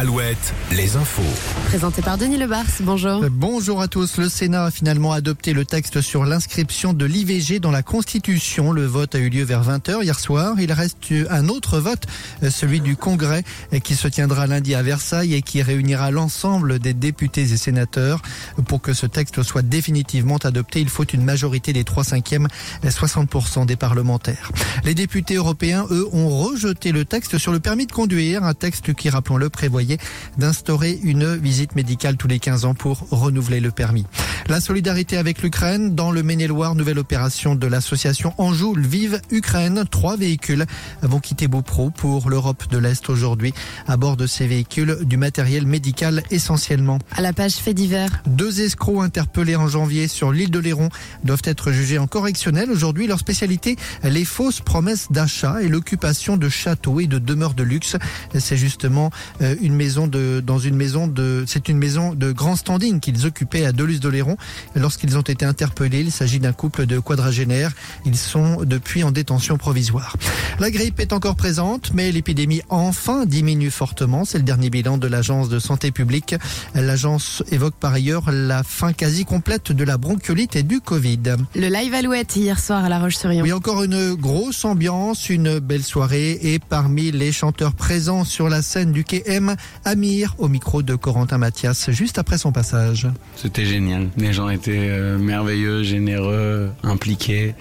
Alouette, les infos. Présenté par Denis Lebars. Bonjour. Bonjour à tous. Le Sénat a finalement adopté le texte sur l'inscription de l'IVG dans la Constitution. Le vote a eu lieu vers 20h hier soir. Il reste un autre vote, celui du Congrès, qui se tiendra lundi à Versailles et qui réunira l'ensemble des députés et sénateurs. Pour que ce texte soit définitivement adopté, il faut une majorité des 3 cinquièmes et 60% des parlementaires. Les députés européens, eux, ont rejeté le texte sur le permis de conduire, un texte qui, rappelons-le, prévoyait d'instaurer une visite médicale tous les 15 ans pour renouveler le permis. La solidarité avec l'Ukraine, dans le Maine-et-Loire, nouvelle opération de l'association Anjou Vive Ukraine. Trois véhicules vont quitter Beaupro pour l'Europe de l'Est aujourd'hui. À bord de ces véhicules, du matériel médical essentiellement. À la page fait divers. Deux escrocs interpellés en janvier sur l'île de Léron doivent être jugés en correctionnel. Aujourd'hui, leur spécialité, les fausses promesses d'achat et l'occupation de châteaux et de demeures de luxe. C'est justement euh, une maison de, dans une maison de, c'est une maison de grand standing qu'ils occupaient à Delus-d'Oléron. Lorsqu'ils ont été interpellés, il s'agit d'un couple de quadragénaires. Ils sont depuis en détention provisoire. La grippe est encore présente, mais l'épidémie enfin diminue fortement. C'est le dernier bilan de l'agence de santé publique. L'agence évoque par ailleurs la fin quasi complète de la bronchiolite et du Covid. Le live Alouette hier soir à La Roche-sur-Yon. Oui, encore une grosse ambiance, une belle soirée et parmi les chanteurs présents sur la scène du quai M, Amir au micro de Corentin Mathias juste après son passage. C'était génial. Les gens étaient euh, merveilleux, généreux, impliqués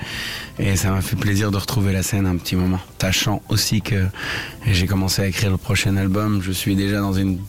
et ça m'a fait plaisir de retrouver la scène un petit moment. Sachant aussi que j'ai commencé à écrire le prochain album, je suis déjà dans une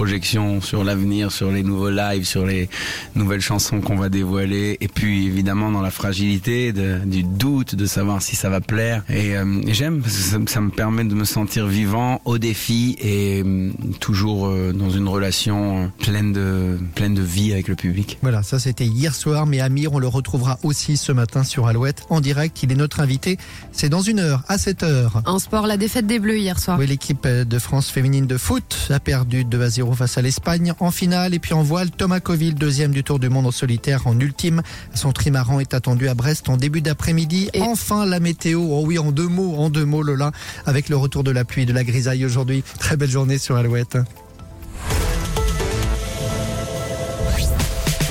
projection sur l'avenir, sur les nouveaux lives, sur les nouvelles chansons qu'on va dévoiler, et puis évidemment dans la fragilité de, du doute, de savoir si ça va plaire. Et, euh, et j'aime parce que ça, ça, me permet de me sentir vivant au défi et euh, toujours euh, dans une relation pleine de pleine de vie avec le public. Voilà, ça c'était hier soir, mais Amir, on le retrouvera aussi ce matin sur Alouette en direct. Il est notre invité. C'est dans une heure, à 7 heures. En sport, la défaite des Bleus hier soir. Oui, l'équipe de France féminine de foot a perdu 2 à 0 face à l'Espagne en finale. Et puis en voile, Thomas Coville, deuxième du Tour du Monde en solitaire en ultime. Son trimaran est attendu à Brest en début d'après-midi. Et enfin la météo, oh oui, en deux mots, en deux mots Lola, avec le retour de la pluie et de la grisaille aujourd'hui. Très belle journée sur Alouette.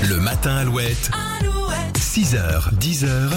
Le matin Alouette. Alouette. 6h, 10h.